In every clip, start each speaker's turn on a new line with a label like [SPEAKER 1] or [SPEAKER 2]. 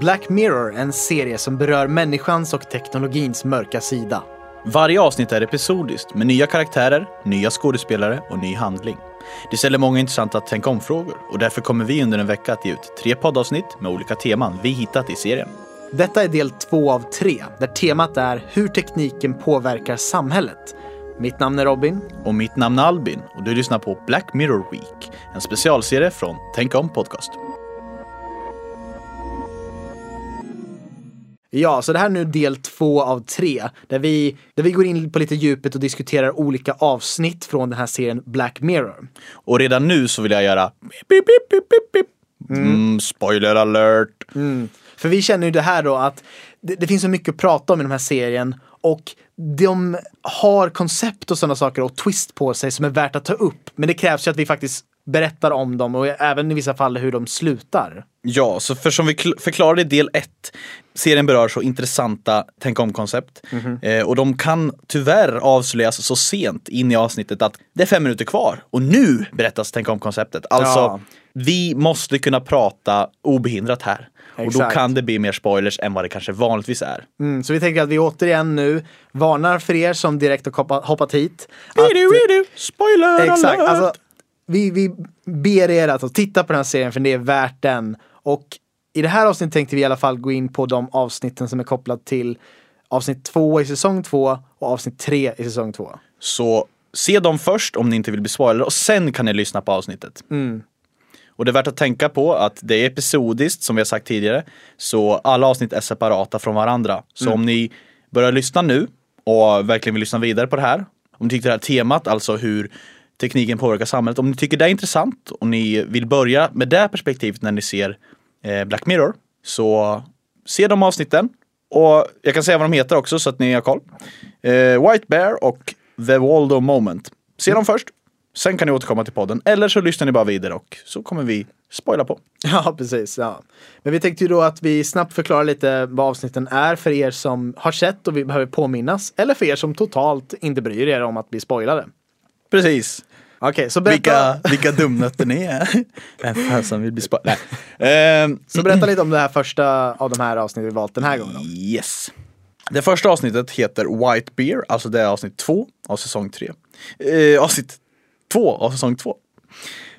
[SPEAKER 1] Black Mirror är en serie som berör människans och teknologins mörka sida.
[SPEAKER 2] Varje avsnitt är episodiskt med nya karaktärer, nya skådespelare och ny handling. Det ställer många intressanta tänk om-frågor och därför kommer vi under en vecka att ge ut tre poddavsnitt med olika teman vi hittat i serien.
[SPEAKER 1] Detta är del två av tre, där temat är hur tekniken påverkar samhället. Mitt namn är Robin.
[SPEAKER 2] Och mitt namn är Albin och du lyssnar på Black Mirror Week, en specialserie från Tänk om podcast.
[SPEAKER 1] Ja, så det här är nu del två av tre, där vi, där vi går in på lite djupet och diskuterar olika avsnitt från den här serien Black Mirror.
[SPEAKER 2] Och redan nu så vill jag göra pip. Mm, spoiler alert.
[SPEAKER 1] För vi känner ju det här då att det, det finns så mycket att prata om i den här serien och de har koncept och sådana saker och twist på sig som är värt att ta upp. Men det krävs ju att vi faktiskt berättar om dem och även i vissa fall hur de slutar.
[SPEAKER 2] Ja, så för som vi kl- förklarade i del 1, serien berör så intressanta tänk om-koncept. Eh, och de kan tyvärr avslöjas så sent in i avsnittet att det är fem minuter kvar och nu berättas tänk om-konceptet. Alltså,
[SPEAKER 1] Ja.
[SPEAKER 2] vi måste kunna prata obehindrat här. Och då
[SPEAKER 1] Exakt.
[SPEAKER 2] kan det bli mer spoilers än vad det kanske vanligtvis är.
[SPEAKER 1] Mm, så vi tänker att vi återigen nu varnar för er som direkt har hoppat, hit. Att,
[SPEAKER 2] Spoiler
[SPEAKER 1] exakt,
[SPEAKER 2] alert!
[SPEAKER 1] alltså, vi, vi ber er att titta på den här serien för det är värt den. Och i det här avsnittet tänkte vi i alla fall gå in på de avsnitten som är kopplat till avsnitt två i säsong två och avsnitt tre i säsong två.
[SPEAKER 2] Så se dem först om ni inte vill bli spoilade och sen kan ni lyssna på avsnittet. Och det är värt att tänka på att det är episodiskt som vi har sagt tidigare. Så alla avsnitt är separata från varandra. Så om ni börjar lyssna nu och verkligen vill lyssna vidare på det här. Om ni tycker det här temat, alltså hur tekniken påverkar samhället. Om ni tycker det är intressant och ni vill börja med det perspektivet när ni ser eh, Black Mirror. Så se de avsnitten. Och jag kan säga vad de heter också så att ni har koll. Eh, White Bear och The Waldo Moment. Se dem först. Sen kan ni återkomma till podden. Eller så lyssnar ni bara vidare och så kommer vi spoila på.
[SPEAKER 1] Ja, precis. Ja. Men vi tänkte ju då att vi snabbt förklarar lite vad avsnitten är för er som har sett och vi behöver påminnas. Eller för er som totalt inte bryr er om att bli spoilade.
[SPEAKER 2] Precis.
[SPEAKER 1] Okej, så berätta,
[SPEAKER 2] Vilka, vilka dumnötter ni är. Vem fan som vill bli spoilad? Nej. Ehm,
[SPEAKER 1] så berätta lite om det här första av de här avsnitten vi valt den här gången. Då.
[SPEAKER 2] Yes. Det första avsnittet heter White Bear, alltså det är avsnitt två av säsong tre. Eh, avsnitt två av säsong två.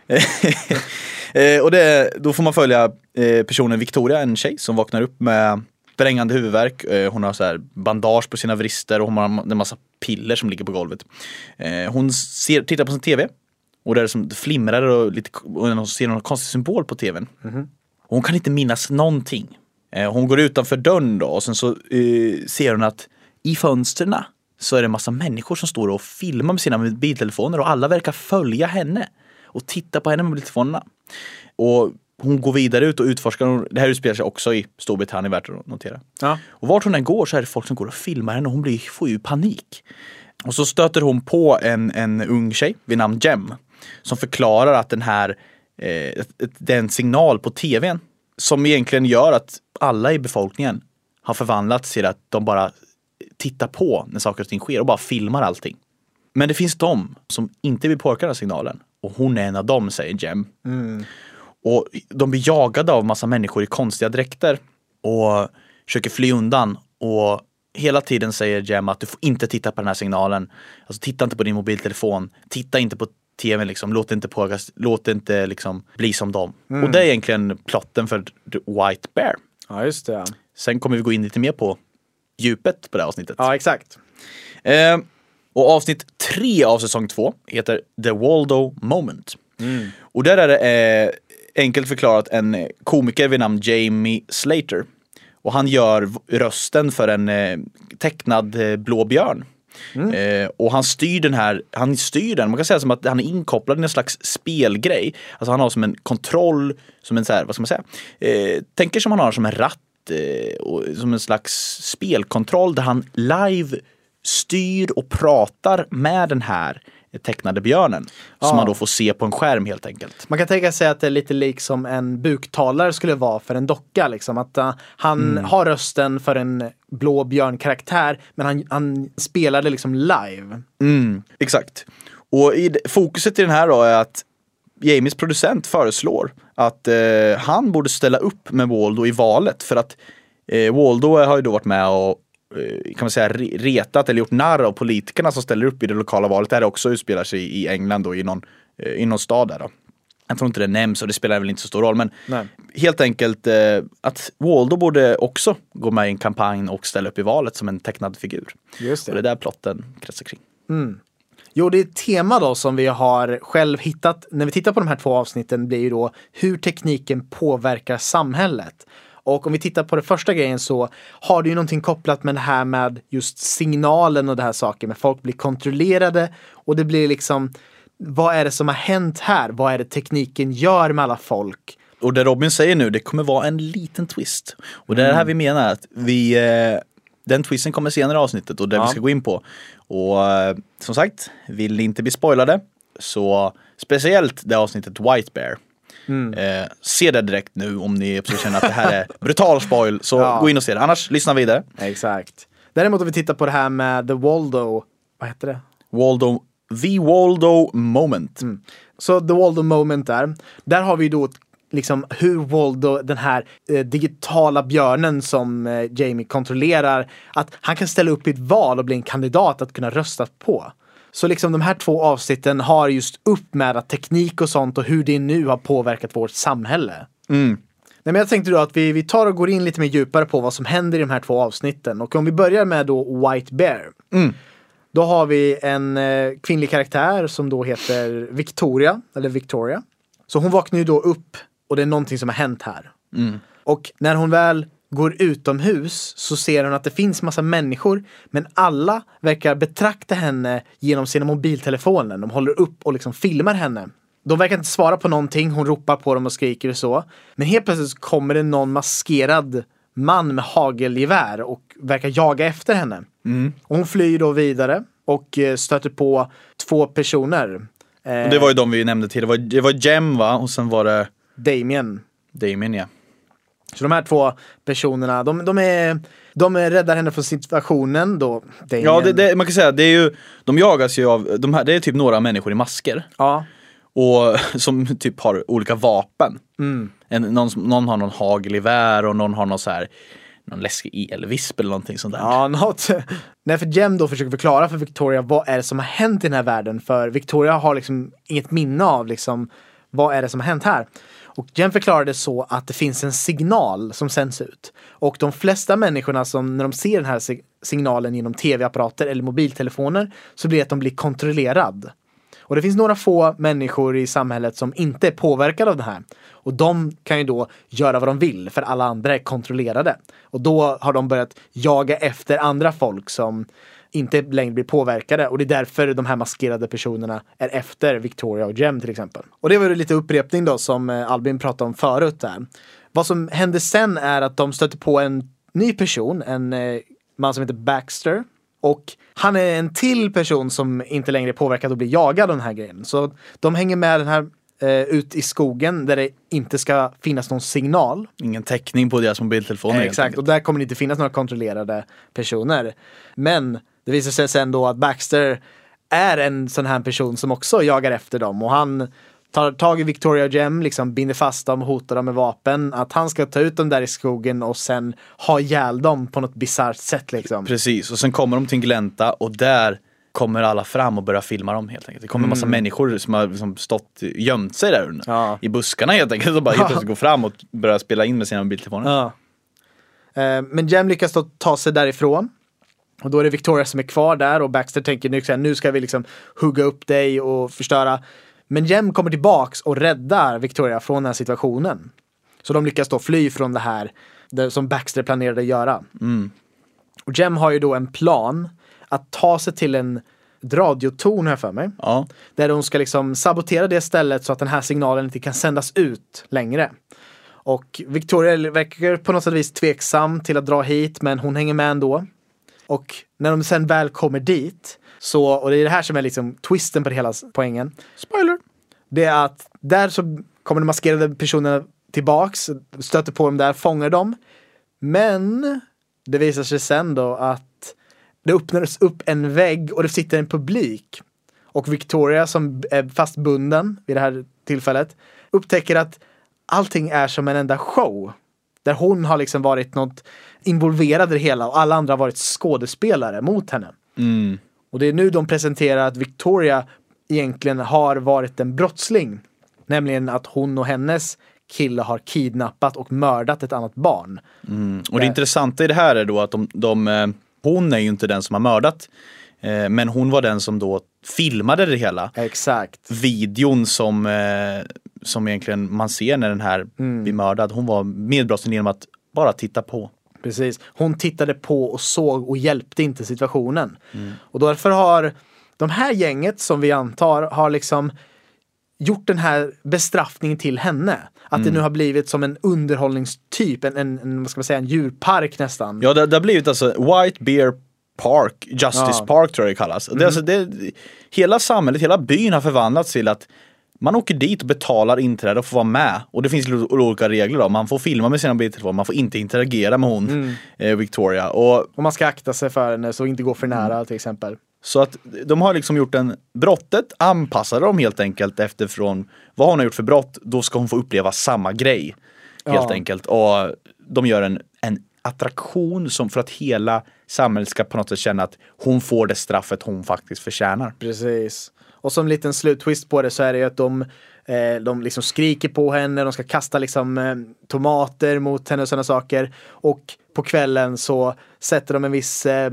[SPEAKER 2] eh, och det, då får man följa eh, personen Victoria, en tjej som vaknar upp med brännande huvudvärk. Eh, hon har så här bandage på sina vrister och hon har en massa piller som ligger på golvet. Eh, hon ser, tittar på sin tv och där är det som flimrar och, lite, och hon ser någon konstig symbol på tvn. Och hon kan inte minnas någonting. Eh, hon går utanför dörren då och sen så eh, ser hon att i fönstren så är det en massa människor som står och filmar med sina mobiltelefoner och alla verkar följa henne och titta på henne med mobiltelefonerna. Och hon går vidare ut och utforskar, det här utspelar sig också i Storbritannien värt att notera.
[SPEAKER 1] Ja.
[SPEAKER 2] Och vart hon än går så är det folk som går och filmar henne och hon blir, får ju panik. Och så stöter hon på en, en ung tjej vid namn Jem som förklarar att den här, eh, ett- ett- det är en signal på tvn som egentligen gör att alla i befolkningen har förvandlats till att de bara tittar på när saker och ting sker och bara filmar allting. Men det finns de som inte vill påverka den här signalen och hon är en av dem, säger Jem. Och de blir jagade av massa människor i konstiga dräkter och försöker fly undan. Och hela tiden säger Jem att du får inte titta på den här signalen. Alltså titta inte på din mobiltelefon. Titta inte på tvn liksom. Låt det inte påverkas. Låt det inte liksom bli som dem. Och det är egentligen plotten för The White Bear.
[SPEAKER 1] ja, just det.
[SPEAKER 2] Sen kommer vi gå in lite mer på djupet på det här avsnittet.
[SPEAKER 1] Ja, exakt.
[SPEAKER 2] Eh, och avsnitt tre av säsong två heter The Waldo Moment. Och där är det eh, enkelt förklarat en eh, komiker vid namn Jamie Slater. Och han gör rösten för en eh, tecknad eh, blå björn. Eh, och han styr den här, han styr den, man kan säga som att han är inkopplad i en slags spelgrej. Alltså han har som en kontroll, som en så här, vad ska man säga? Eh, tänker som han har som en ratt eh, och som en slags spelkontroll där han live styr och pratar med den här tecknade björnen. Som man då får se på en skärm helt enkelt.
[SPEAKER 1] Man kan tänka sig att det är lite lik som en buktalare skulle vara för en docka. Liksom. Att uh, han har rösten för en blå björnkaraktär men han, han det liksom live.
[SPEAKER 2] Mm, exakt. Och i, fokuset i den här då är att Jamies producent föreslår att eh, han borde ställa upp med Waldo i valet för att eh, Waldo har ju då varit med och kan man säga re- retat eller gjort narr av politikerna som ställer upp i det lokala valet. Där det också utspelar sig i England då i någon, eh, i någon stad där då. Jag tror inte det nämns och det spelar väl inte så stor roll men
[SPEAKER 1] Nej.
[SPEAKER 2] helt enkelt eh, att Waldo borde också gå med i en kampanj och ställa upp i valet som en tecknad figur.
[SPEAKER 1] Just det.
[SPEAKER 2] Och det är där plotten kretsar kring.
[SPEAKER 1] Jo, det är ett tema då som vi har själv hittat när vi tittar på de här två avsnitten blir ju då hur tekniken påverkar samhället. Och om vi tittar på det första grejen så har det ju någonting kopplat med det här med just signalen och det här saker med folk blir kontrollerade och det blir liksom vad är det som har hänt här? Vad är det tekniken gör med alla folk?
[SPEAKER 2] Och det Robin säger nu, det kommer vara en liten twist. Och det är det här vi menar att vi, eh, den twisten kommer senare i avsnittet och det
[SPEAKER 1] Ja.
[SPEAKER 2] vi ska gå in på. Och eh, som sagt, vill ni inte bli spoilade så speciellt det avsnittet White Bear. Eh, se det direkt nu om ni känner att det här är brutal spoil så
[SPEAKER 1] Ja.
[SPEAKER 2] gå in och se det. Annars lyssna vidare.
[SPEAKER 1] Exakt. Däremot om vi tittar på det här med The Waldo, vad heter det?
[SPEAKER 2] Waldo, The Waldo Moment.
[SPEAKER 1] Så The Waldo Moment där. Där har vi då liksom hur Waldo, den här eh, digitala björnen som eh, Jamie kontrollerar, att han kan ställa upp i ett val och bli en kandidat att kunna rösta på. Så liksom de här två avsnitten har just upp med att teknik och sånt och hur det nu har påverkat vårt samhälle. Nej, men jag tänkte då att vi, vi tar och går in lite mer djupare på vad som händer i de här två avsnitten. Och om vi börjar med då White Bear. Då har vi en eh, kvinnlig karaktär som då heter Victoria, eller Victoria. Så hon vaknar ju då upp och det är någonting som har hänt här. Och när hon väl går utomhus så ser hon att det finns massa människor men alla verkar betrakta henne genom sina mobiltelefoner. De håller upp och liksom filmar henne. De verkar inte svara på någonting, hon ropar på dem och skriker och så. Men helt plötsligt kommer det någon maskerad man med hagelgevär och verkar jaga efter henne. Och hon flyr då vidare och eh, stöter på två personer. Eh,
[SPEAKER 2] Och det var ju de vi nämnde till. Det var, det var Jem va? Och sen var det
[SPEAKER 1] Damien.
[SPEAKER 2] Damien ja.
[SPEAKER 1] Så de här två personerna, de, de, är, de räddar henne från situationen då. Damien.
[SPEAKER 2] Ja, det, det, man kan säga det är ju, de jagas ju av, de här, det är typ några människor i masker.
[SPEAKER 1] Ja.
[SPEAKER 2] Och som typ har olika vapen. En, någon, någon har någon hagelgevär och någon har någon så här någon läskig elvisp eller någonting sånt där.
[SPEAKER 1] Ja, något. Nej, för Jem då försöker förklara för Victoria vad är det som har hänt i den här världen. För Victoria har liksom inget minne av liksom vad är det som har hänt här. Och Jem förklarade det så att det finns en signal som sänds ut. Och de flesta människorna som när de ser den här signalen genom tv-apparater eller mobiltelefoner så blir det att de blir kontrollerad. Och det finns några få människor i samhället som inte är påverkade av det här. Och de kan ju då göra vad de vill för alla andra är kontrollerade. Och då har de börjat jaga efter andra folk som inte längre blir påverkade och det är därför de här maskerade personerna är efter Victoria och Jem till exempel. Och det var ju lite upprepning då som eh, Albin pratade om förut där. Vad som händer sen är att de stöter på en ny person, en eh, man som heter Baxter. Och han är en till person som inte längre är påverkad och blir jagad av den här grejen. Så de hänger med den här eh, ut i skogen där det inte ska finnas någon signal.
[SPEAKER 2] Ingen täckning på deras mobiltelefoner. helt
[SPEAKER 1] Exakt, och där kommer det inte finnas några kontrollerade personer. Men det visar sig sen då att Baxter är en sån här person som också jagar efter dem och han tar tag i Victoria och Jem, liksom binder fast dem, hotar dem med vapen. Att han ska ta ut dem där i skogen och sen ha ihjäl dem på något bisarrt sätt liksom.
[SPEAKER 2] Precis, och sen kommer de till en glänta och där kommer alla fram och börjar filma dem helt enkelt. Det kommer en massa människor som har liksom stått gömt sig där under,
[SPEAKER 1] Mm. Ja.
[SPEAKER 2] i buskarna helt enkelt och bara helt plötsligt går fram och börjar spela in med sina mobiltelefoner.
[SPEAKER 1] Ja. Eh, Men Jem lyckas då ta sig därifrån. Och då är det Victoria som är kvar där och Baxter tänker nu, nu ska vi liksom hugga upp dig och förstöra. Men Jem kommer tillbaks och räddar Victoria från den här situationen. Så de lyckas då fly från det här det som Baxter planerade att göra. Och Jem har ju då en plan att ta sig till en radiotorn har jag för mig.
[SPEAKER 2] Ja.
[SPEAKER 1] Där de ska liksom sabotera det stället så att den här signalen inte kan sändas ut längre. Och Victoria verkar på något sätt vis tveksam till att dra hit men hon hänger med ändå. Och när de sen väl kommer dit så, och det är det här som är liksom twisten på det hela poängen.
[SPEAKER 2] Spoiler!
[SPEAKER 1] Det är att där så kommer de maskerade personerna tillbaks, stöter på dem där, fångar dem. Men det visar sig sen då att det öppnades upp en vägg och det sitter en publik. Och Victoria som är fastbunden vid det här tillfället, upptäcker att allting är som en enda show. Där hon har liksom varit något involverad i det hela och alla andra har varit skådespelare mot henne. Och det är nu de presenterar att Victoria egentligen har varit en brottsling. Nämligen att hon och hennes kille har kidnappat och mördat ett annat barn.
[SPEAKER 2] Och det intressanta i det här är då att de, de, eh, hon är ju inte den som har mördat. eh, Men hon var den som då filmade det hela.
[SPEAKER 1] Exakt.
[SPEAKER 2] Videon som, eh, som egentligen man ser när den här blir mördad. Hon var medbrottsling genom att bara titta på.
[SPEAKER 1] Precis. Hon tittade på och såg och hjälpte inte situationen. Och därför har de här gänget som vi antar har liksom gjort den här bestraffningen till henne. Att det nu har blivit som en underhållningstyp, en, en, en vad ska man säga, en djurpark nästan.
[SPEAKER 2] Ja, det, det har blivit alltså White Bear Park, Justice
[SPEAKER 1] Ja. Mm.
[SPEAKER 2] Park tror jag det kallas. Det, är alltså, det, hela samhället, hela byn har förvandlats till att man åker dit och betalar inträde och får vara med. Och det finns olika regler då. Man får filma med sina mobiltelefoner, man får inte interagera med hon,
[SPEAKER 1] Mm.
[SPEAKER 2] eh, Victoria. Och
[SPEAKER 1] Och man ska akta sig för henne så inte gå för nära till exempel.
[SPEAKER 2] Så att de har liksom gjort en, brottet anpassade dem helt enkelt efterifrån vad hon har gjort för brott, då ska hon få uppleva samma grej. Helt
[SPEAKER 1] Ja.
[SPEAKER 2] enkelt. Och de gör en, en attraktion som för att hela samhället ska på något sätt känna att hon får det straffet hon faktiskt förtjänar.
[SPEAKER 1] Precis. Och som liten sluttwist på det så är det ju att de, eh, de liksom skriker på henne, de ska kasta liksom eh, tomater mot henne och sådana saker. Och på kvällen så sätter de en viss eh,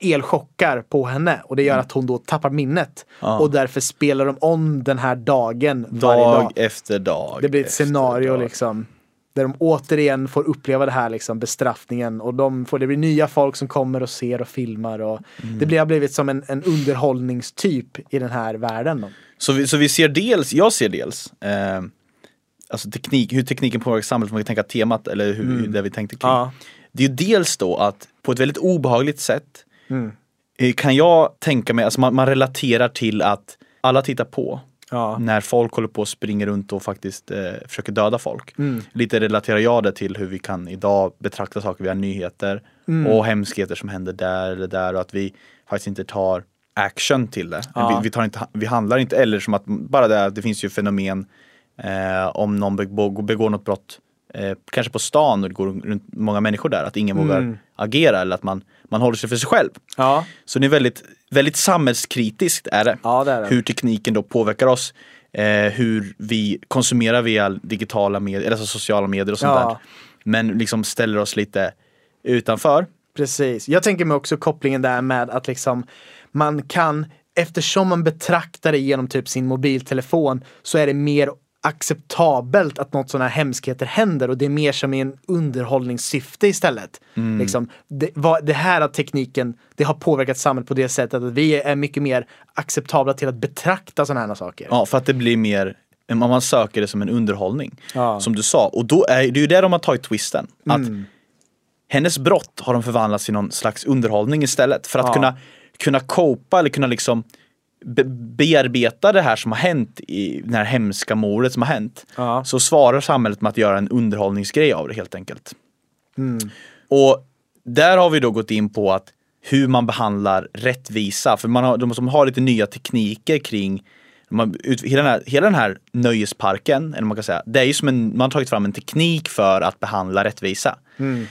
[SPEAKER 1] elchockar på henne och det gör att hon då tappar minnet.
[SPEAKER 2] Ja.
[SPEAKER 1] Och därför spelar de om den här dagen varje
[SPEAKER 2] Dag
[SPEAKER 1] dag.
[SPEAKER 2] efter dag.
[SPEAKER 1] Det blir ett scenario
[SPEAKER 2] dag.
[SPEAKER 1] liksom. Där de återigen får uppleva det här liksom bestraffningen och de får, det blir nya folk som kommer och ser och filmar och
[SPEAKER 2] Mm.
[SPEAKER 1] det blir, har blivit som en, en underhållningstyp i den här världen. Då.
[SPEAKER 2] Så vi, så vi ser dels, jag ser dels eh, Alltså teknik, hur tekniken påverkar samhället, man kan tänka temat eller hur, hur det vi tänkte kring.
[SPEAKER 1] Ja.
[SPEAKER 2] Det är ju dels då att på ett väldigt obehagligt sätt
[SPEAKER 1] Mm.
[SPEAKER 2] eh, kan jag tänka mig, alltså man, man relaterar till att alla tittar på
[SPEAKER 1] Ja.
[SPEAKER 2] när folk håller på och springer runt och faktiskt eh, försöker döda folk.
[SPEAKER 1] Mm.
[SPEAKER 2] Lite relaterar jag det till hur vi kan idag betrakta saker via nyheter
[SPEAKER 1] Mm.
[SPEAKER 2] och hemskheter som händer där eller där och att vi faktiskt inte tar action till det.
[SPEAKER 1] Ja.
[SPEAKER 2] Vi, vi, tar inte, vi handlar inte, eller som att bara det, det finns ju fenomen eh, om någon begår, begår något brott eh, kanske på stan och det går runt många människor där, att ingen
[SPEAKER 1] Mm.
[SPEAKER 2] vågar agera eller att man, man håller sig för sig själv.
[SPEAKER 1] Ja.
[SPEAKER 2] Så det är väldigt, väldigt samhällskritiskt är det.
[SPEAKER 1] Ja, det är det.
[SPEAKER 2] Hur tekniken då påverkar oss. Eh, hur vi konsumerar via digitala medier, eller alltså sociala medier och sånt
[SPEAKER 1] Ja.
[SPEAKER 2] där. Men liksom ställer oss lite utanför.
[SPEAKER 1] Precis. Jag tänker mig också kopplingen där med att liksom man kan, eftersom man betraktar det genom typ sin mobiltelefon så är det mer acceptabelt att något sådana här hemskheter händer och det är mer som i en underhållningssyfte istället. Liksom, det, vad, det här av tekniken, det har påverkat samhället på det sättet att vi är mycket mer acceptabla till att betrakta sådana här saker.
[SPEAKER 2] Ja, för att det blir mer, om man söker det som en underhållning.
[SPEAKER 1] Ja.
[SPEAKER 2] Som du sa. Och då är det är ju där de har tagit twisten. Att
[SPEAKER 1] Mm.
[SPEAKER 2] hennes brott har de förvandlats till någon slags underhållning istället. För att
[SPEAKER 1] Ja.
[SPEAKER 2] kunna, kunna copa eller kunna liksom be bearbeta det här som har hänt i det här hemska mordet som har hänt.
[SPEAKER 1] Ja.
[SPEAKER 2] Så svarar samhället med att göra en underhållningsgrej av det helt enkelt.
[SPEAKER 1] Mm.
[SPEAKER 2] Och där har vi då gått in på att hur man behandlar rättvisa. För man har, de som har lite nya tekniker kring man, ut, hela, den här, hela den här nöjesparken, eller man kan säga, det är ju som en, man har tagit fram en teknik för att behandla rättvisa.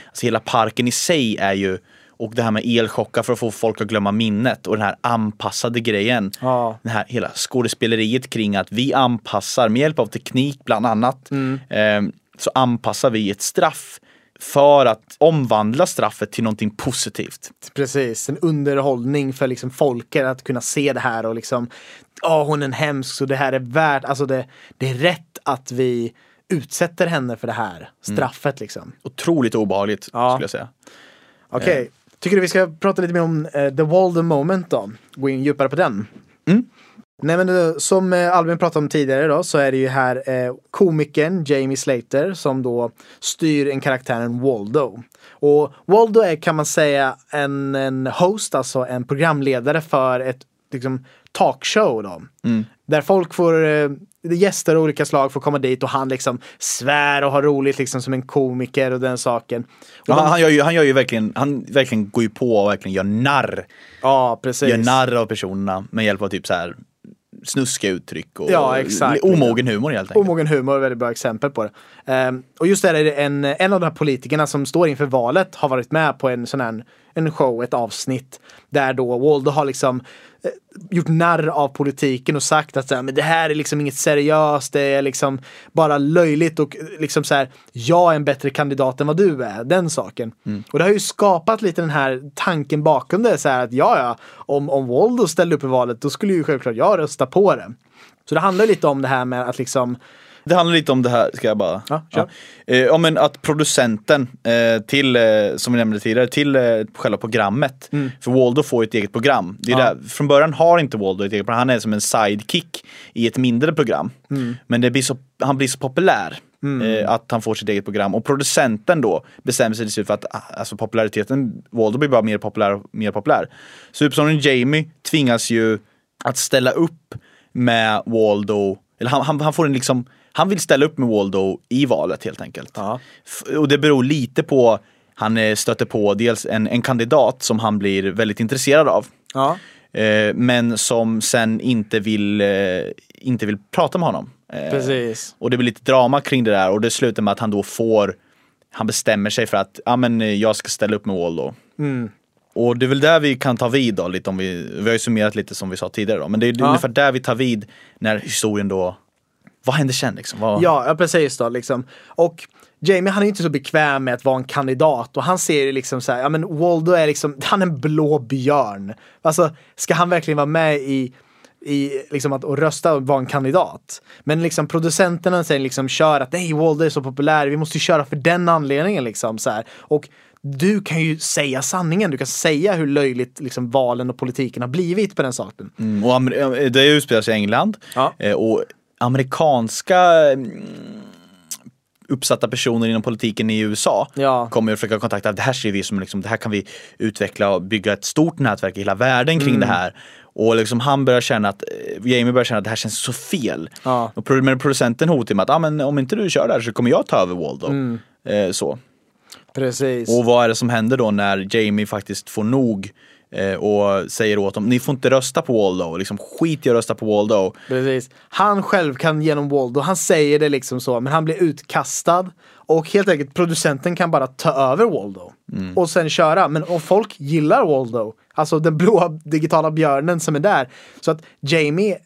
[SPEAKER 2] Alltså hela parken i sig är ju, och det här med elchockar för att få folk att glömma minnet och den här anpassade grejen.
[SPEAKER 1] Ja.
[SPEAKER 2] Det här hela skådespeleriet kring att vi anpassar med hjälp av teknik bland annat. Eh, så anpassar vi ett straff för att omvandla straffet till någonting positivt.
[SPEAKER 1] Precis, en underhållning för liksom folket att kunna se det här och liksom Ja, hon är en hemsk så det här är värt, alltså det, det är rätt att vi utsätter henne för det här straffet liksom.
[SPEAKER 2] Otroligt obehagligt
[SPEAKER 1] Ja.
[SPEAKER 2] skulle jag säga.
[SPEAKER 1] Okej, tycker du vi ska prata lite mer om eh, The Walden Moment då? Gå in djupare på den.
[SPEAKER 2] Mm.
[SPEAKER 1] Nej men som eh, Albin pratade om tidigare då så är det ju här eh, komikern Jamie Slater som då styr en karaktären Waldo. Och Waldo är kan man säga en, en host, alltså en programledare för ett liksom, talkshow då. Där folk får, eh, gäster av olika slag får komma dit och han liksom svär och har roligt liksom som en komiker och den saken. Och
[SPEAKER 2] Ja,
[SPEAKER 1] de-
[SPEAKER 2] han, gör ju, han gör ju verkligen, han verkligen går ju på och verkligen gör narr.
[SPEAKER 1] Ja, precis.
[SPEAKER 2] Gör narr av personerna med hjälp av typ så här snuskiga uttryck och
[SPEAKER 1] Ja, exakt.
[SPEAKER 2] omogen humor helt enkelt.
[SPEAKER 1] Omogen humor är väldigt bra exempel på det. Ehm, och just där är det en, en av de här politikerna som står inför valet har varit med på en sån här en show, ett avsnitt där då Waldo har liksom eh, gjort narr av politiken och sagt att så här, men det här är liksom inget seriöst, det är liksom bara löjligt och eh, liksom så här, jag är en bättre kandidat än vad du är, den saken. Och det har ju skapat lite den här tanken bakom det, så här att ja, ja, om, om Waldo ställde upp i valet, då skulle ju självklart jag rösta på det. Så det handlar lite om det här med att liksom
[SPEAKER 2] Det handlar lite om det här, ska jag bara...
[SPEAKER 1] Ja, kör.
[SPEAKER 2] Eh, ja men att producenten eh, till, eh, som vi nämnde tidigare, till själva programmet. För Waldo får ju ett eget program. Det är
[SPEAKER 1] Mm. Ja.
[SPEAKER 2] där, från början har inte Waldo ett eget program, han är som en sidekick i ett mindre program.
[SPEAKER 1] Mm.
[SPEAKER 2] Men det blir så, han blir så populär. Eh, att han får sitt eget program och producenten då bestämmer sig till slut för att ah, alltså populariteten, Waldo blir bara mer populär och mer populär. Så huvudpersonen Jamie tvingas ju att ställa upp med Waldo, eller han, han, han får en liksom, han vill ställa upp med Waldo i valet helt enkelt.
[SPEAKER 1] Ja.
[SPEAKER 2] Och det beror lite på, han eh, stöter på dels en, en kandidat som han blir väldigt intresserad av.
[SPEAKER 1] Ja.
[SPEAKER 2] Eh, men som sen inte vill, eh, inte vill prata med honom. Eh,
[SPEAKER 1] Precis.
[SPEAKER 2] Och det blir lite drama kring det där och det slutar med att han då får, han bestämmer sig för att, ja men eh, jag ska ställa upp med Waldo.
[SPEAKER 1] Mm.
[SPEAKER 2] Och det är väl där vi kan ta vid då, lite om vi, vi har ju summerat lite som vi sa tidigare då, men det är
[SPEAKER 1] Ja.
[SPEAKER 2] ungefär där vi tar vid när historien då, vad händer sen liksom? Vad,
[SPEAKER 1] Ja, precis då liksom. Och Jamie han är inte så bekväm med att vara en kandidat och han ser ju liksom så här, ja men Waldo är liksom, han är en blå björn. Alltså, ska han verkligen vara med i i liksom att och rösta och vara en kandidat. Men liksom producenterna sen liksom kör att nej, Waldo är så populär, vi måste ju köra för den anledningen liksom så här. Och du kan ju säga sanningen, du kan säga hur löjligt liksom valen och politiken har blivit på den saken.
[SPEAKER 2] Mm, och eh, det utspelar sig i England.
[SPEAKER 1] Ja.
[SPEAKER 2] Eh, och amerikanska mm, uppsatta personer inom politiken i USA
[SPEAKER 1] Ja.
[SPEAKER 2] kommer att försöka kontakta, det här ser vi som liksom, det här kan vi utveckla och bygga ett stort nätverk i hela världen kring det här. Och liksom han börjar känna att, eh, Jamie börjar känna att det här känns så fel.
[SPEAKER 1] Ja.
[SPEAKER 2] Och men producenten hotar med att, ah, men om inte du kör där så kommer jag ta över Waldo. Eh, så.
[SPEAKER 1] Precis.
[SPEAKER 2] Och vad är det som händer då när Jamie faktiskt får nog och säger åt dem, ni får inte rösta på Waldo, liksom skit i att rösta på Waldo.
[SPEAKER 1] Precis. Han själv kan genom Waldo, han säger det liksom så, men han blir utkastad. Och helt enkelt producenten kan bara ta över Waldo. Och sen köra. Men och folk gillar Waldo. Alltså den blåa digitala björnen som är där. Så att Jamie,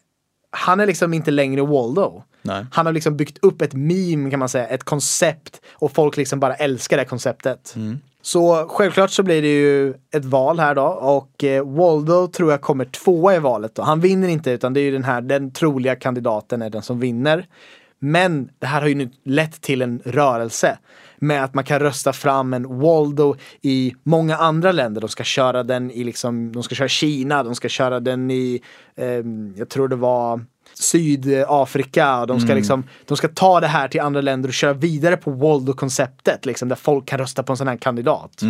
[SPEAKER 1] han är liksom inte längre Waldo.
[SPEAKER 2] Nej.
[SPEAKER 1] Han har liksom byggt upp ett meme kan man säga, ett koncept. Och folk liksom bara älskar det konceptet. Så självklart så blir det ju ett val här då och eh, Waldo tror jag kommer tvåa i valet då. Han vinner inte utan det är ju den här, den troliga kandidaten är den som vinner. Men det här har ju nu lett till en rörelse med att man kan rösta fram en Waldo i många andra länder. De ska köra den i liksom, de ska köra Kina, de ska köra den i, eh, jag tror det var Sydafrika. De, ska liksom, de ska ta det här till andra länder och köra vidare på Waldo-konceptet. Liksom, där folk kan rösta på en sån här kandidat.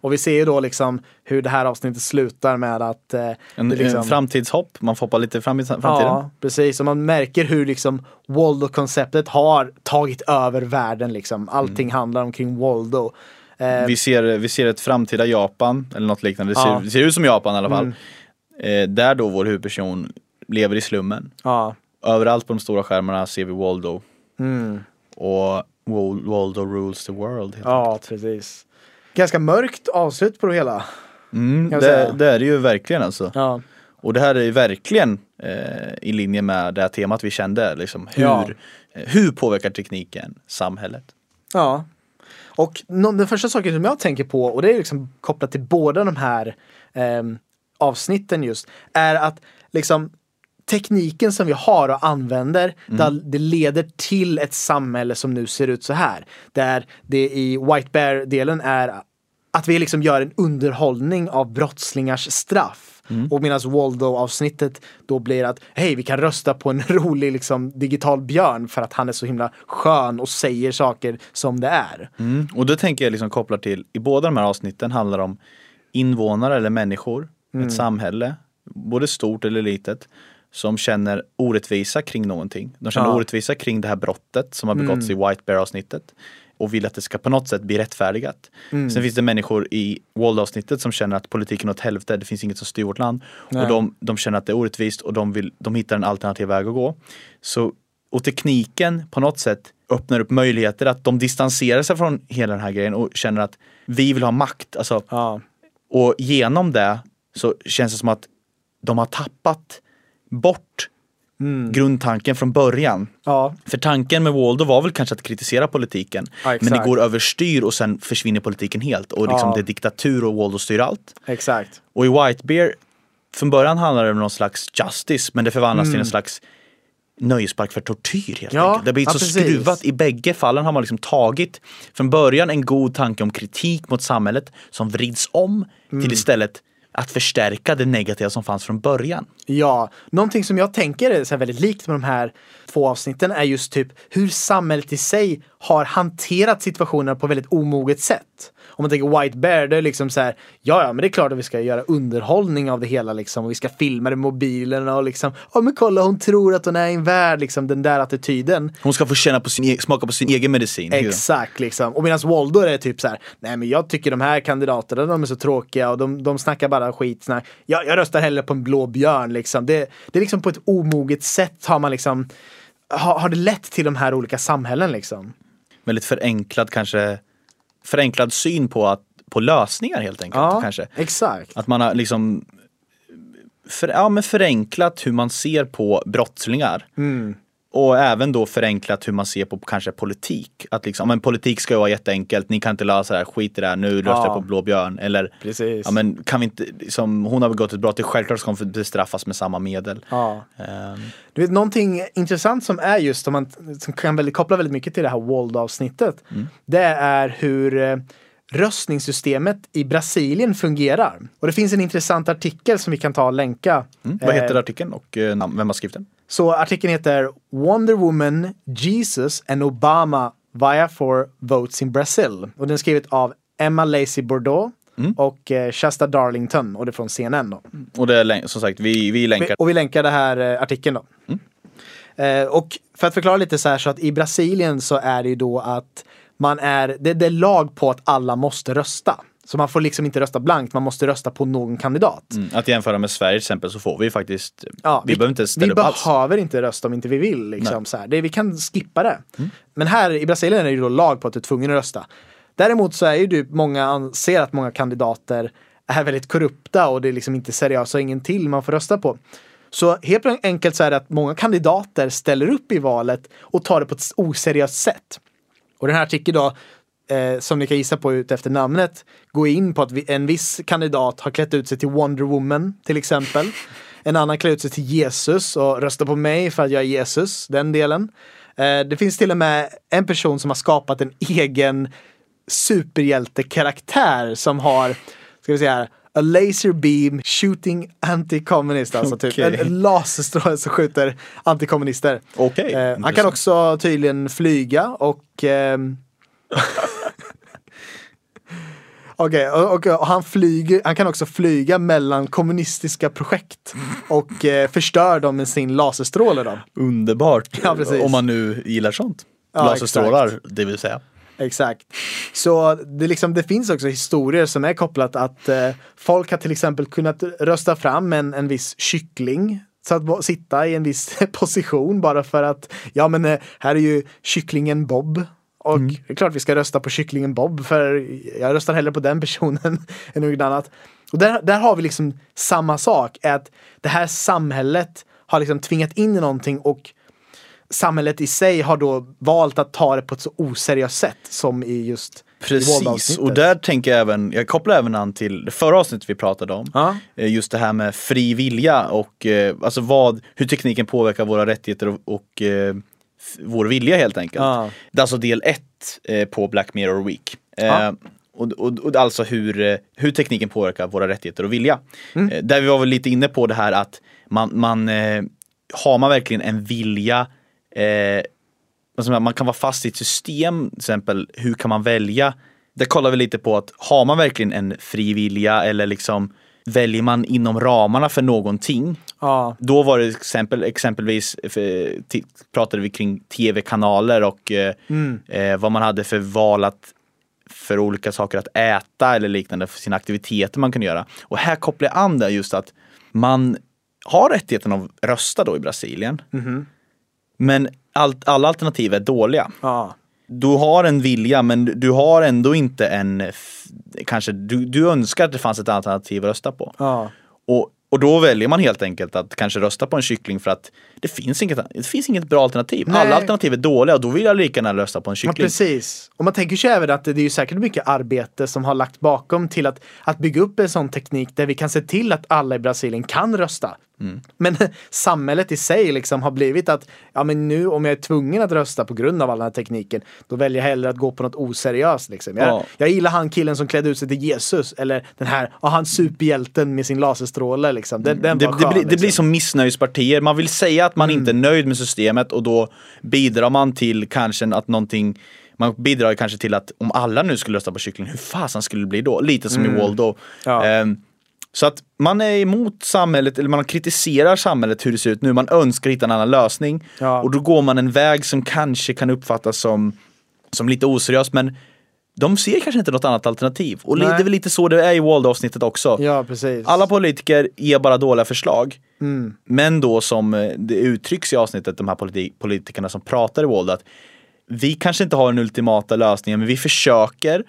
[SPEAKER 1] Och vi ser ju då liksom hur det här avsnittet slutar med att eh,
[SPEAKER 2] En,
[SPEAKER 1] liksom,
[SPEAKER 2] en framtidshopp, man får hoppa lite fram i framtiden.
[SPEAKER 1] Ja, precis. Och man märker hur liksom Waldo-konceptet har tagit över världen. Liksom. Allting handlar omkring Waldo. Eh,
[SPEAKER 2] Vi, ser, vi ser ett framtida Japan, eller något liknande. Det ser,
[SPEAKER 1] Ja. Mm.
[SPEAKER 2] det ser ut som Japan i alla fall. Eh, där då vår huvudperson lever i slummen.
[SPEAKER 1] ja.
[SPEAKER 2] Överallt på de stora skärmarna ser vi Waldo.
[SPEAKER 1] Mm.
[SPEAKER 2] Och Wal- Waldo rules the world.
[SPEAKER 1] ja, precis. Ganska mörkt avslut på det hela.
[SPEAKER 2] Mm, det, det är det ju verkligen alltså.
[SPEAKER 1] Ja.
[SPEAKER 2] Och det här är ju verkligen eh, i linje med det här temat vi kände. Liksom, hur,
[SPEAKER 1] Ja.
[SPEAKER 2] eh, hur påverkar tekniken samhället?
[SPEAKER 1] Ja. Och nå- den första saken som jag tänker på, och det är liksom kopplat till båda de här ehm, avsnitten just, är att liksom tekniken som vi har och använder, där det leder till ett samhälle som nu ser ut så här. Där det i White Bear-delen är att vi liksom gör en underhållning av brottslingars straff. Och medan Waldo-avsnittet då blir att hej, vi kan rösta på en rolig liksom, digital björn för att han är så himla skön och säger saker som det är.
[SPEAKER 2] Mm. Och då tänker jag liksom kopplat till, i båda de här avsnitten handlar det om invånare eller människor, ett samhälle, både stort eller litet, som känner orättvisa kring någonting. De känner
[SPEAKER 1] Ja.
[SPEAKER 2] orättvisa kring det här brottet som har begåtts i White Bear avsnittet. och vill att det ska på något sätt bli rättfärdigat.
[SPEAKER 1] Mm.
[SPEAKER 2] Sen finns det människor i Wald-avsnittet som känner att politiken är åt helvete, det finns inget som styr vårt land.
[SPEAKER 1] Nej.
[SPEAKER 2] Och de, de känner att det är orättvist och de, vill, de hittar en alternativ väg att gå. Så, och tekniken på något sätt öppnar upp möjligheter att de distanserar sig från hela den här grejen och känner att vi vill ha makt. Alltså,
[SPEAKER 1] Ja.
[SPEAKER 2] och genom det så känns det som att de har tappat bort grundtanken från början.
[SPEAKER 1] Ja.
[SPEAKER 2] För tanken med Waldo var väl kanske att kritisera politiken.
[SPEAKER 1] Ja,
[SPEAKER 2] men det går överstyr och sen försvinner politiken helt. Och liksom
[SPEAKER 1] Ja.
[SPEAKER 2] det är diktatur och Waldo styr allt.
[SPEAKER 1] Exakt.
[SPEAKER 2] Och i Whitebear, från början handlar det om någon slags justice, men det förvandlas till en slags nöjespark för tortyr helt
[SPEAKER 1] Mm. Ja,
[SPEAKER 2] enkelt. Det blir
[SPEAKER 1] ja,
[SPEAKER 2] så
[SPEAKER 1] precis.
[SPEAKER 2] skruvat. I bägge fallen har man liksom tagit från början en god tanke om kritik mot samhället som vrids om
[SPEAKER 1] Mm.
[SPEAKER 2] till istället att förstärka det negativa som fanns från början.
[SPEAKER 1] Ja, någonting som jag tänker är så väldigt likt med de här två avsnitten är just typ hur samhället i sig har hanterat situationer på väldigt omoget sätt. Om man tänker White Bear, det är liksom så här, ja ja men det är klart att vi ska göra underhållning av det hela liksom och vi ska filma det med mobilerna och liksom, ja men kolla hon tror att hon är i en värld, liksom den där attityden.
[SPEAKER 2] Hon ska få känna på sin, e- smaka på sin egen medicin.
[SPEAKER 1] Exakt liksom. Och medan Waldo är typ så här, nej men jag tycker de här kandidaterna de är så tråkiga och de, de snackar bara skitsnack. Jag, jag röstar hellre på en blå björn liksom. Det, det är liksom på ett omoget sätt har man liksom, har, har det lett till de här olika samhällen liksom.
[SPEAKER 2] Väldigt förenklad kanske, förenklad syn på, att, på lösningar helt enkelt. kanske.
[SPEAKER 1] exakt.
[SPEAKER 2] Att man har liksom för, ja, men förenklat hur man ser på brottslingar.
[SPEAKER 1] Mm.
[SPEAKER 2] Och även då förenklat hur man ser på kanske politik. Att liksom, men politik ska ju vara jätteenkelt, ni kan inte lösa det här, skit i det här, nu röstar jag
[SPEAKER 1] Ja.
[SPEAKER 2] på blå björn. Eller,
[SPEAKER 1] Precis.
[SPEAKER 2] ja men kan vi inte, liksom, hon har begått ett brott, det självklart ska hon bestraffas med samma medel.
[SPEAKER 1] Ja.
[SPEAKER 2] Ehm,
[SPEAKER 1] Du vet någonting intressant som är just, om man som kan väldigt, koppla väldigt mycket till det här Wald-avsnittet. Det är hur eh, röstningssystemet i Brasilien fungerar. Och det finns en intressant artikel som vi kan ta och länka.
[SPEAKER 2] mm, vad
[SPEAKER 1] Eh,
[SPEAKER 2] heter artikeln och eh, vem har skrivit den?
[SPEAKER 1] Så artikeln heter Wonder Woman, Jesus and Obama via for votes in Brazil. Och den är skrivet av Emma Lacey Bordeaux och eh, Shasta Darlington och det är från CNN då.
[SPEAKER 2] Och det är som sagt, vi, vi länkar.
[SPEAKER 1] Och vi länkar det här eh, artikeln då. Eh, och för att förklara lite så här så att i Brasilien så är det ju då att man är, det, det är lag på att alla måste rösta. Så man får liksom inte rösta blankt, man måste rösta på någon kandidat.
[SPEAKER 2] Mm, Att jämföra med Sverige till exempel så får vi faktiskt,
[SPEAKER 1] Ja,
[SPEAKER 2] vi, behöver inte ställa
[SPEAKER 1] vi
[SPEAKER 2] upp alls.
[SPEAKER 1] behöver inte rösta om inte vi vill. Liksom, så här. Det, vi kan skippa det. Men här i Brasilien är det ju då lag på att du är tvungen att rösta. Däremot så är ju det, många anser att många kandidater är väldigt korrupta och det är liksom inte seriöst och ingen till man får rösta på. Så helt enkelt så är det att många kandidater ställer upp i valet och tar det på ett oseriöst sätt. Och den här artikeln då, eh, som ni kan gissa på ut efter namnet, går in på att vi, en viss kandidat har klätt ut sig till Wonder Woman till exempel. En annan klär ut sig till Jesus och röstar på mig för att jag är Jesus, den delen. Eh, det finns till och med en person som har skapat en egen superhjältekaraktär som har, ska vi säga här, A laser beam shooting anti-communist, alltså typ
[SPEAKER 2] Okej.
[SPEAKER 1] en, laserstråle som skjuter antikommunister.
[SPEAKER 2] Okej,
[SPEAKER 1] Eh, han kan också tydligen flyga och ehm, Okej, och, och, och han flyger, han kan också flyga mellan kommunistiska projekt och eh, förstör dem med sin laserstråle då.
[SPEAKER 2] Underbart!
[SPEAKER 1] Ja.
[SPEAKER 2] Om man nu gillar sånt.
[SPEAKER 1] Ja,
[SPEAKER 2] Laserstrålar, det vill säga.
[SPEAKER 1] Exakt. Så det, liksom, det finns också historier som är kopplat att eh, folk har till exempel kunnat rösta fram en, en viss kyckling. Så att sitta i en viss position bara för att, ja men eh, här är ju kycklingen Bob. Och det är klart vi ska rösta på kycklingen Bob för jag röstar hellre på den personen än något annat. Och där, där har vi liksom samma sak, att det här samhället har liksom tvingat in i någonting och samhället i sig har då valt att ta det på ett så oseriöst sätt som i just
[SPEAKER 2] Precis, och där tänker jag även, jag kopplar även an till det förra avsnittet vi pratade om.
[SPEAKER 1] Ja.
[SPEAKER 2] Eh, Just det här med fri vilja och eh, alltså vad, hur tekniken påverkar våra rättigheter och, och eh, vår vilja helt enkelt.
[SPEAKER 1] Ja.
[SPEAKER 2] Det är alltså del ett eh, på Black Mirror Week. Eh,
[SPEAKER 1] Ja.
[SPEAKER 2] och, och, och alltså hur, eh, hur tekniken påverkar våra rättigheter och vilja.
[SPEAKER 1] Mm.
[SPEAKER 2] Eh, där vi var väl lite inne på det här att man, man eh, har man verkligen en vilja eh, man kan vara fast i ett system, till exempel hur kan man välja? Där kollar vi lite på att har man verkligen en fri vilja eller liksom väljer man inom ramarna för någonting.
[SPEAKER 1] Ja.
[SPEAKER 2] Då var det exempel, exempelvis, för, pratade vi kring tv-kanaler och eh, eh, vad man hade för val att för olika saker att äta eller liknande för sina aktiviteter man kunde göra. Och här kopplar jag an det just att man har rättigheten att rösta då i Brasilien. Men allt, alla alternativ är dåliga.
[SPEAKER 1] Ja.
[SPEAKER 2] Du har en vilja men du har ändå inte en, kanske, du, du önskar att det fanns ett alternativ att rösta på.
[SPEAKER 1] Ja.
[SPEAKER 2] Och, och då väljer man helt enkelt att kanske rösta på en kyckling för att det finns inget, det finns inget bra alternativ.
[SPEAKER 1] Nej.
[SPEAKER 2] Alla alternativ är dåliga och då vill jag lika gärna rösta på en
[SPEAKER 1] Ja,
[SPEAKER 2] kyckling.
[SPEAKER 1] precis. Och man tänker sig även att det är ju säkert mycket arbete som har lagt bakom till att, att bygga upp en sån teknik där vi kan se till att alla i Brasilien kan rösta. Men samhället i sig liksom har blivit att ja, men nu om jag är tvungen att rösta på grund av all den här tekniken, då väljer jag hellre att gå på något oseriöst. Liksom. Jag,
[SPEAKER 2] Ja.
[SPEAKER 1] jag gillar han killen som klädde ut sig till Jesus eller den här, ja, han superhjälten med sin laserstråle. Liksom. Den, den
[SPEAKER 2] Det,
[SPEAKER 1] var
[SPEAKER 2] det,
[SPEAKER 1] skön,
[SPEAKER 2] blir, det blir
[SPEAKER 1] liksom.
[SPEAKER 2] som missnöjespartier. Man vill säga att man
[SPEAKER 1] Mm.
[SPEAKER 2] inte är nöjd med systemet och då bidrar man till kanske att någonting man bidrar kanske till att om alla nu skulle rösta på kyckling, hur fasen skulle det bli då? Lite som i Waldo.
[SPEAKER 1] Mm. Ja.
[SPEAKER 2] Ehm, så att man är emot samhället, eller man kritiserar samhället hur det ser ut nu. Man önskar hitta en annan lösning.
[SPEAKER 1] Ja.
[SPEAKER 2] Och då går man en väg som kanske kan uppfattas som, som lite oseriös men de ser kanske inte något annat alternativ. Och det
[SPEAKER 1] Nej.
[SPEAKER 2] är väl lite så det är i Waldo-avsnittet också.
[SPEAKER 1] Ja, precis.
[SPEAKER 2] Alla politiker ger bara dåliga förslag.
[SPEAKER 1] Mm.
[SPEAKER 2] Men då som eh, det uttrycks i avsnittet, de här politi- politikerna som pratar i Waldo, att vi kanske inte har den ultimata lösningen, men vi försöker.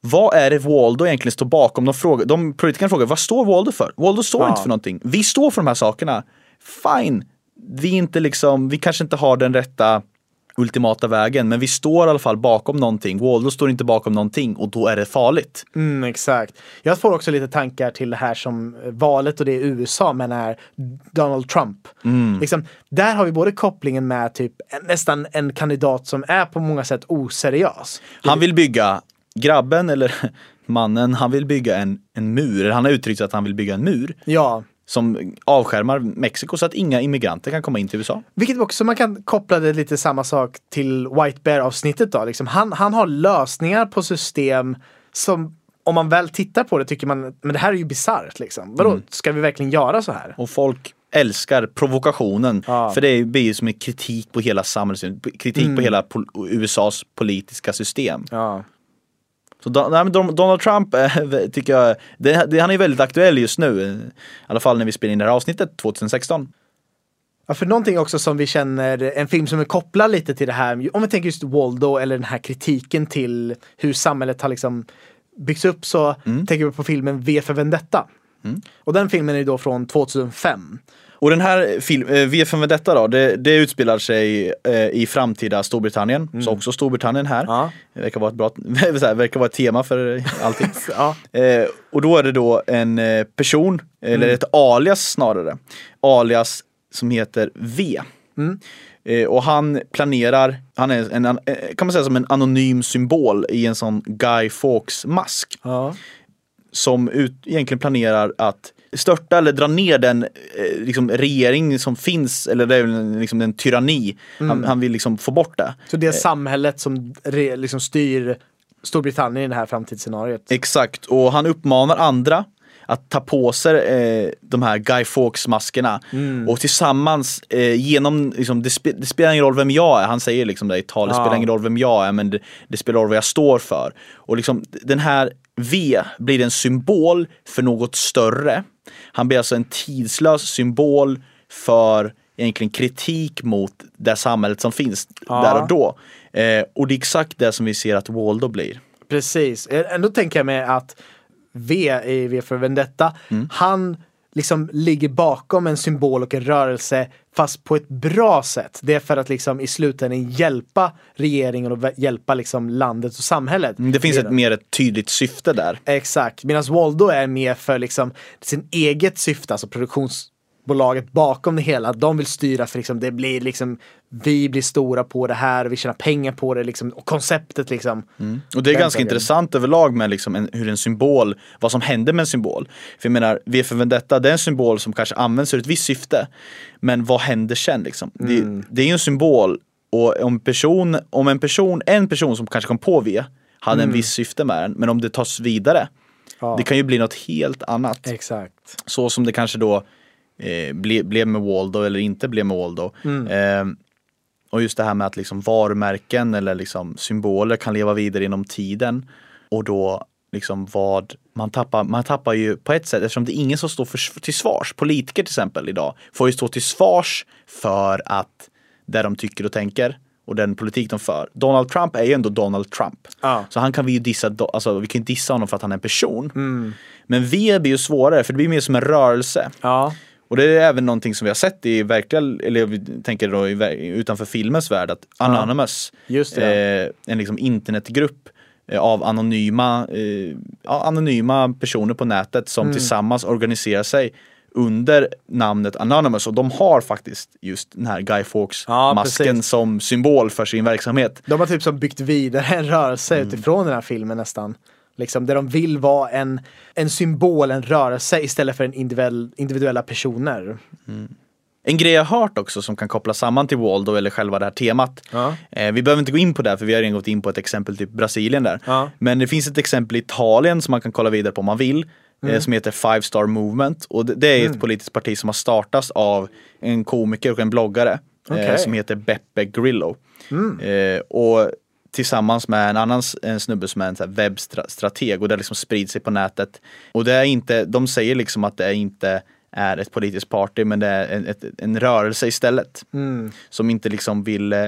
[SPEAKER 2] Vad är det Waldo egentligen står bakom? De, frågar, de politikerna frågar, vad står Waldo för? Waldo står
[SPEAKER 1] Ja.
[SPEAKER 2] inte för någonting. Vi står för de här sakerna. Fine, vi, är inte liksom, vi kanske inte har den rätta ultimata vägen, men vi står i alla fall bakom någonting. Waldo står inte bakom någonting och då är det farligt.
[SPEAKER 1] Mm, exakt. Jag får också lite tankar till det här som valet och det i USA men är Donald Trump. Liksom, där har vi både kopplingen med typ nästan en kandidat som är på många sätt oseriös.
[SPEAKER 2] Han vill bygga, grabben eller mannen, han vill bygga en, en mur. Han har uttryckt att han vill bygga en mur
[SPEAKER 1] Ja,
[SPEAKER 2] som avskärmar Mexiko så att inga immigranter kan komma in till USA.
[SPEAKER 1] vilket också man kan koppla det lite samma sak till White Bear avsnittet då. Liksom, han, han har lösningar på system som om man väl tittar på det tycker man, men det här är ju bisarrt liksom. Vadå,
[SPEAKER 2] Mm.
[SPEAKER 1] ska vi verkligen göra så här?
[SPEAKER 2] Och folk älskar provokationen.
[SPEAKER 1] Ja.
[SPEAKER 2] För det blir ju som en kritik på hela samhället, kritik
[SPEAKER 1] Mm.
[SPEAKER 2] på hela pol- USAs politiska system.
[SPEAKER 1] Ja.
[SPEAKER 2] Så Don- nej, men Don- Donald Trump eh, tycker jag, det, det, han är väldigt aktuell just nu. I alla fall när vi spelar in det här avsnittet 2016.
[SPEAKER 1] Ja, för någonting också som vi känner, en film som är kopplad lite till det här, om vi tänker just Waldo eller den här kritiken till hur samhället har liksom byggts upp så tänker vi på filmen V för Vendetta. Och den filmen är då från 2005.
[SPEAKER 2] Och den här film, eh, VF med detta då, det, det utspelar sig eh, i framtida Storbritannien. Så också Storbritannien här.
[SPEAKER 1] Ja.
[SPEAKER 2] Det verkar vara ett, bra, verkar vara ett tema för allting.
[SPEAKER 1] Ja.
[SPEAKER 2] eh, och då är det då en person, eller ett alias snarare. Alias som heter V. Eh, och han planerar, han är en, an- kan man säga som en anonym symbol i en sån Guy Fawkes mask
[SPEAKER 1] Ja.
[SPEAKER 2] som ut, egentligen planerar att störta eller dra ner den eh, liksom, regering som finns, eller det är liksom en tyranni. Han, han vill liksom få bort det.
[SPEAKER 1] Så det är samhället som re, liksom styr Storbritannien i det här framtidsscenariot.
[SPEAKER 2] Exakt, och han uppmanar andra att ta på sig eh, de här Guy Fawkes-maskerna och tillsammans eh, genom, liksom, det, spe, det spelar ingen roll vem jag är, han säger liksom det i tal, det
[SPEAKER 1] Ja.
[SPEAKER 2] spelar ingen roll vem jag är men det, det spelar roll vad jag står för. Och liksom den här V blir en symbol för något större. Han blir alltså en tidslös symbol för egentligen kritik mot det samhället som finns
[SPEAKER 1] Ja.
[SPEAKER 2] där och då. Eh, och det är exakt det som vi ser att Waldo blir.
[SPEAKER 1] Precis. Eh, Ändå tänker jag mig att V i V för Vendetta, han liksom ligger bakom en symbol och en rörelse fast på ett bra sätt. Det är för att liksom i slutändan hjälpa regeringen och hjälpa liksom landet och samhället.
[SPEAKER 2] Mm, Det finns ett mer ett tydligt syfte där.
[SPEAKER 1] Exakt, medan Waldo är mer för liksom sin eget syfte, alltså produktionsbolaget bakom det hela. De vill styra för liksom, det blir liksom, vi blir stora på det här vi tjänar pengar på det liksom, och konceptet liksom.
[SPEAKER 2] Och det är
[SPEAKER 1] Den
[SPEAKER 2] ganska intressant överlag med liksom en, hur en symbol, vad som händer med en symbol. För jag menar, V för Vendetta, det är en symbol som kanske används ur ett visst syfte. Men vad händer sen liksom? Det, det är ju en symbol och om, person, om en person, en person som kanske kom på V, hade en viss syfte med den, men om det tas vidare
[SPEAKER 1] Ja.
[SPEAKER 2] Det kan ju bli något helt annat.
[SPEAKER 1] Exakt.
[SPEAKER 2] Så som det kanske då eh, ble, blev med Waldo eller inte blev med Waldo.
[SPEAKER 1] Mm.
[SPEAKER 2] Eh, och just det här med att liksom varumärken eller liksom symboler kan leva vidare inom tiden. Och då liksom vad man tappar, man tappar ju på ett sätt eftersom det är ingen som står för, till svars. Politiker till exempel idag får ju stå till svars för att det de tycker och tänker och den politik de för. Donald Trump är ju ändå Donald Trump.
[SPEAKER 1] Ja.
[SPEAKER 2] Så han kan vi ju dissa, alltså vi kan dissa honom för att han är en person.
[SPEAKER 1] Mm.
[SPEAKER 2] Men V blir ju svårare för det blir mer som en rörelse.
[SPEAKER 1] Ja.
[SPEAKER 2] Och det är även någonting som vi har sett i verkliga, eller vi tänker då utanför filmens värld, att Anonymous,
[SPEAKER 1] det.
[SPEAKER 2] eh, en liksom internetgrupp eh, av anonyma, eh, ja, anonyma personer på nätet som
[SPEAKER 1] Mm.
[SPEAKER 2] tillsammans organiserar sig under namnet Anonymous och de har faktiskt just den här Guy
[SPEAKER 1] Ja,
[SPEAKER 2] Fawkes-masken
[SPEAKER 1] precis.
[SPEAKER 2] som symbol för sin verksamhet.
[SPEAKER 1] De har typ som byggt vidare en rörelse
[SPEAKER 2] Mm.
[SPEAKER 1] utifrån den här filmen nästan. Liksom, där de vill vara en, en symbol, en rörelse istället för en individuell, individuella personer.
[SPEAKER 2] En grej jag har hört också som kan kopplas samman till Waldo eller själva det här temat.
[SPEAKER 1] Ja.
[SPEAKER 2] Eh, vi behöver inte gå in på det här, för vi har redan gått in på ett exempel typ Brasilien där.
[SPEAKER 1] Ja.
[SPEAKER 2] Men det finns ett exempel i Italien som man kan kolla vidare på om man vill.
[SPEAKER 1] Mm.
[SPEAKER 2] Eh, som heter Five Star Movement. Och det, det är ett politiskt parti som har startats av en komiker och en bloggare. Eh,
[SPEAKER 1] Okej.
[SPEAKER 2] som heter Beppe Grillo. Eh, och tillsammans med en annan en snubbe som är en webbstrateg och det liksom sprids sig på nätet. Och det är inte, de säger liksom att det inte är ett politiskt party men det är en, ett, en rörelse istället.
[SPEAKER 1] Mm.
[SPEAKER 2] Som inte liksom vill eh,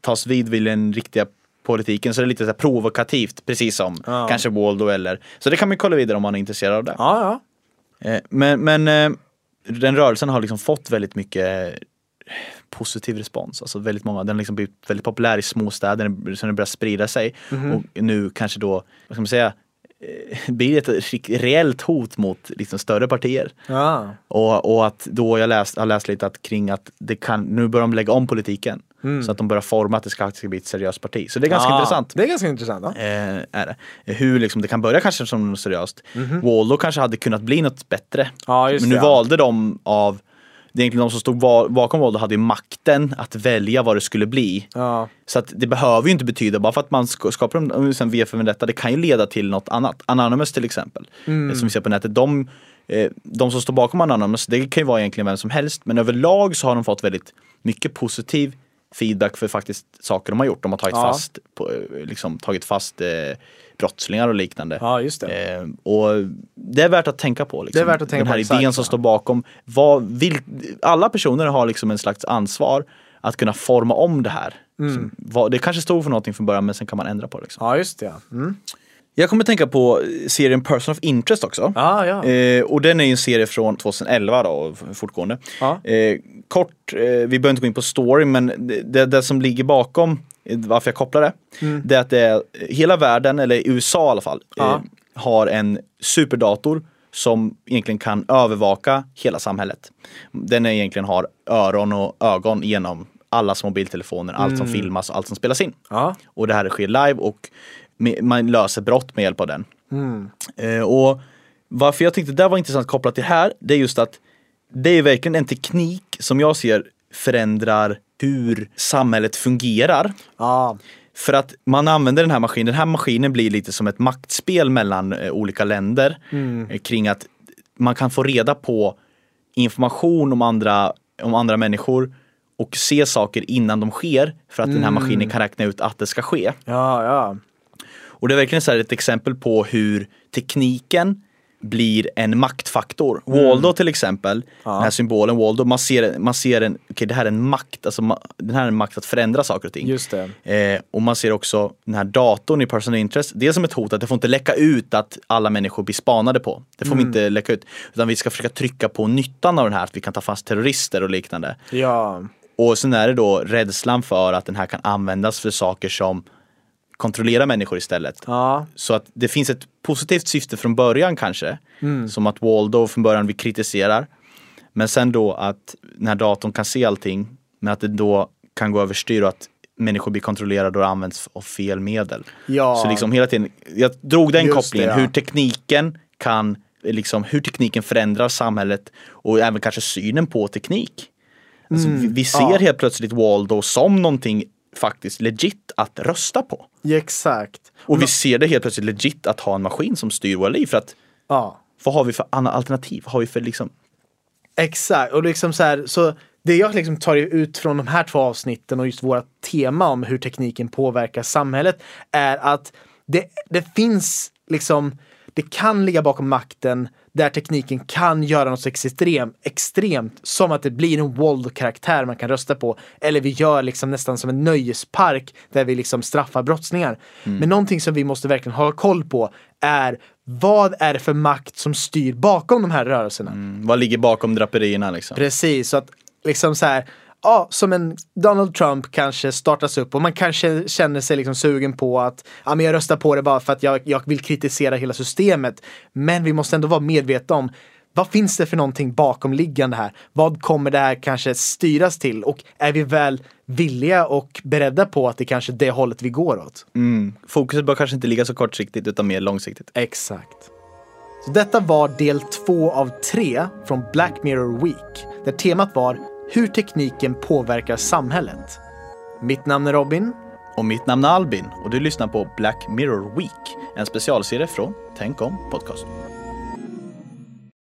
[SPEAKER 2] tas vid vid den riktiga politiken. Så det är lite så provokativt, precis som
[SPEAKER 1] Ja.
[SPEAKER 2] kanske Waldo eller Så det kan man kolla vidare om man är intresserad av det.
[SPEAKER 1] Ja, ja.
[SPEAKER 2] Eh, men men eh, den rörelsen har liksom fått väldigt mycket positiv respons. Alltså väldigt många, den har liksom blivit väldigt populär i småstäder sen den börjar sprida sig.
[SPEAKER 1] Mhm.
[SPEAKER 2] Och nu kanske då, vad ska man säga, eh, blir ett reellt hot mot liksom större partier.
[SPEAKER 1] ja.
[SPEAKER 2] Och, och att då jag läst, har läst lite att kring att det kan, nu börjar de lägga om politiken. Så att de börjar forma att det ska, ska bli ett seriöst parti. Så det är ganska
[SPEAKER 1] ja.
[SPEAKER 2] intressant.
[SPEAKER 1] Det är ganska intressant. Ja.
[SPEAKER 2] Eh, är det. Hur liksom, det kan börja kanske som något seriöst. Waldo kanske hade kunnat bli något bättre.
[SPEAKER 1] Just
[SPEAKER 2] Men nu
[SPEAKER 1] det, ja.
[SPEAKER 2] valde de av det är egentligen de som stod bakom Waldo hade makten att välja vad det skulle bli.
[SPEAKER 1] Ja.
[SPEAKER 2] Så att det behöver ju inte betyda, bara för att man sk- skapar en en V för Vendetta, det kan ju leda till något annat. Anonymous till exempel,
[SPEAKER 1] Mm.
[SPEAKER 2] som vi ser på nätet, de, eh, de som står bakom Anonymous, det kan ju vara egentligen vem som helst, men överlag så har de fått väldigt mycket positiv feedback för faktiskt saker de har gjort. De har tagit
[SPEAKER 1] Ja.
[SPEAKER 2] fast, på, liksom, tagit fast eh, brottslingar och liknande.
[SPEAKER 1] ja, just det.
[SPEAKER 2] Eh, och det är värt att tänka på. Liksom.
[SPEAKER 1] Det är värt att tänka
[SPEAKER 2] Den här
[SPEAKER 1] på, exakt,
[SPEAKER 2] idén som
[SPEAKER 1] ja.
[SPEAKER 2] står bakom. Vad vill, alla personer har liksom en slags ansvar att kunna forma om det här.
[SPEAKER 1] Mm.
[SPEAKER 2] Som, vad, det kanske stod för någonting från början men sen kan man ändra på det. Liksom.
[SPEAKER 1] Ja, just det. Mm.
[SPEAKER 2] Jag kommer tänka på serien Person of Interest också.
[SPEAKER 1] Ja, ja.
[SPEAKER 2] Eh, och den är ju en serie från 2011 då, fortgående.
[SPEAKER 1] Ja.
[SPEAKER 2] Eh, kort, eh, vi behöver inte gå in på story men det, det, som ligger bakom eh, varför jag kopplar det.
[SPEAKER 1] Mm.
[SPEAKER 2] Det är att det är, hela världen, eller USA i alla fall,
[SPEAKER 1] Ja.
[SPEAKER 2] eh, har en superdator som egentligen kan övervaka hela samhället. Den är egentligen har öron och ögon genom allas mobiltelefoner, allt som filmas och allt som spelas in.
[SPEAKER 1] Mm.
[SPEAKER 2] Och det här sker live och man löser brott med hjälp av den.
[SPEAKER 1] Mm.
[SPEAKER 2] Och varför jag tyckte det där var intressant kopplat till här, det är just att det är verkligen en teknik som jag ser förändrar hur samhället fungerar.
[SPEAKER 1] Ja.
[SPEAKER 2] För att man använder den här maskinen, den här maskinen blir lite som ett maktspel mellan eh, olika länder eh, kring att man kan få reda på information om andra, om andra människor och se saker innan de sker för att den här maskinen kan räkna ut att det ska ske.
[SPEAKER 1] Ja, ja.
[SPEAKER 2] Och det är verkligen så ett exempel på hur tekniken blir en maktfaktor. Waldo till exempel, den här symbolen Waldo, man ser, man ser en, okej det här är en makt, alltså ma, den här är en makt att förändra saker och ting.
[SPEAKER 1] Just det.
[SPEAKER 2] Eh, och man ser också den här datorn i personal interest, det är som ett hot att det får inte läcka ut att alla människor blir spanade på. Det får vi inte läcka ut. Utan vi ska försöka trycka på nyttan av den här, att vi kan ta fast terrorister och liknande.
[SPEAKER 1] Ja.
[SPEAKER 2] Och sen är det då rädslan för att den här kan användas för saker som kontrollerar människor istället.
[SPEAKER 1] Ja.
[SPEAKER 2] Så att det finns ett positivt syfte från början kanske.
[SPEAKER 1] Mm.
[SPEAKER 2] Som att Waldo från början vi kritiserar. Men sen då att den här datorn kan se allting. Men att det då kan gå överstyr och att människor blir kontrollerade och används av fel medel.
[SPEAKER 1] Ja.
[SPEAKER 2] Så liksom hela tiden, jag drog den
[SPEAKER 1] Just
[SPEAKER 2] kopplingen,
[SPEAKER 1] det, ja.
[SPEAKER 2] hur tekniken kan, liksom hur tekniken förändrar samhället och även kanske synen på teknik. Alltså, vi, vi ser
[SPEAKER 1] Mm. ja.
[SPEAKER 2] helt plötsligt Waldo som någonting faktiskt legit att rösta på.
[SPEAKER 1] Ja, exakt.
[SPEAKER 2] Och vi ser det helt plötsligt legit att ha en maskin som styr våra liv. För att
[SPEAKER 1] Ja.
[SPEAKER 2] vad har vi för andra alternativ? Vad har vi för liksom
[SPEAKER 1] Exakt, och liksom så här, så det jag liksom tar ut från de här två avsnitten och just våra tema om hur tekniken påverkar samhället är att det, det finns liksom, det kan ligga bakom makten där tekniken kan göra något så extrem, extremt som att det blir en våldkaraktär man kan rösta på. Eller vi gör liksom nästan som en nöjespark där vi liksom straffar brottslingar. Men någonting som vi måste verkligen ha koll på är vad är det för makt som styr bakom de här rörelserna?
[SPEAKER 2] Mm, vad ligger bakom draperierna liksom?
[SPEAKER 1] Precis, så att liksom så här, ja, som en Donald Trump kanske startas upp och man kanske känner sig liksom sugen på att, ja men jag röstar på det bara för att jag, jag vill kritisera hela systemet. Men vi måste ändå vara medvetna om vad finns det för någonting bakomliggande här? Vad kommer det här kanske styras till? Och är vi väl villiga och beredda på att det kanske är det hållet vi går åt?
[SPEAKER 2] Mm. Fokuset bör kanske inte ligga så kortsiktigt utan mer långsiktigt.
[SPEAKER 1] Exakt. Så detta var del två av tre från Black Mirror Week, där temat var hur tekniken påverkar samhället. Mitt namn är Robin.
[SPEAKER 2] Och mitt namn är Albin och du lyssnar på Black Mirror Week, en specialserie från Tänk om podcast.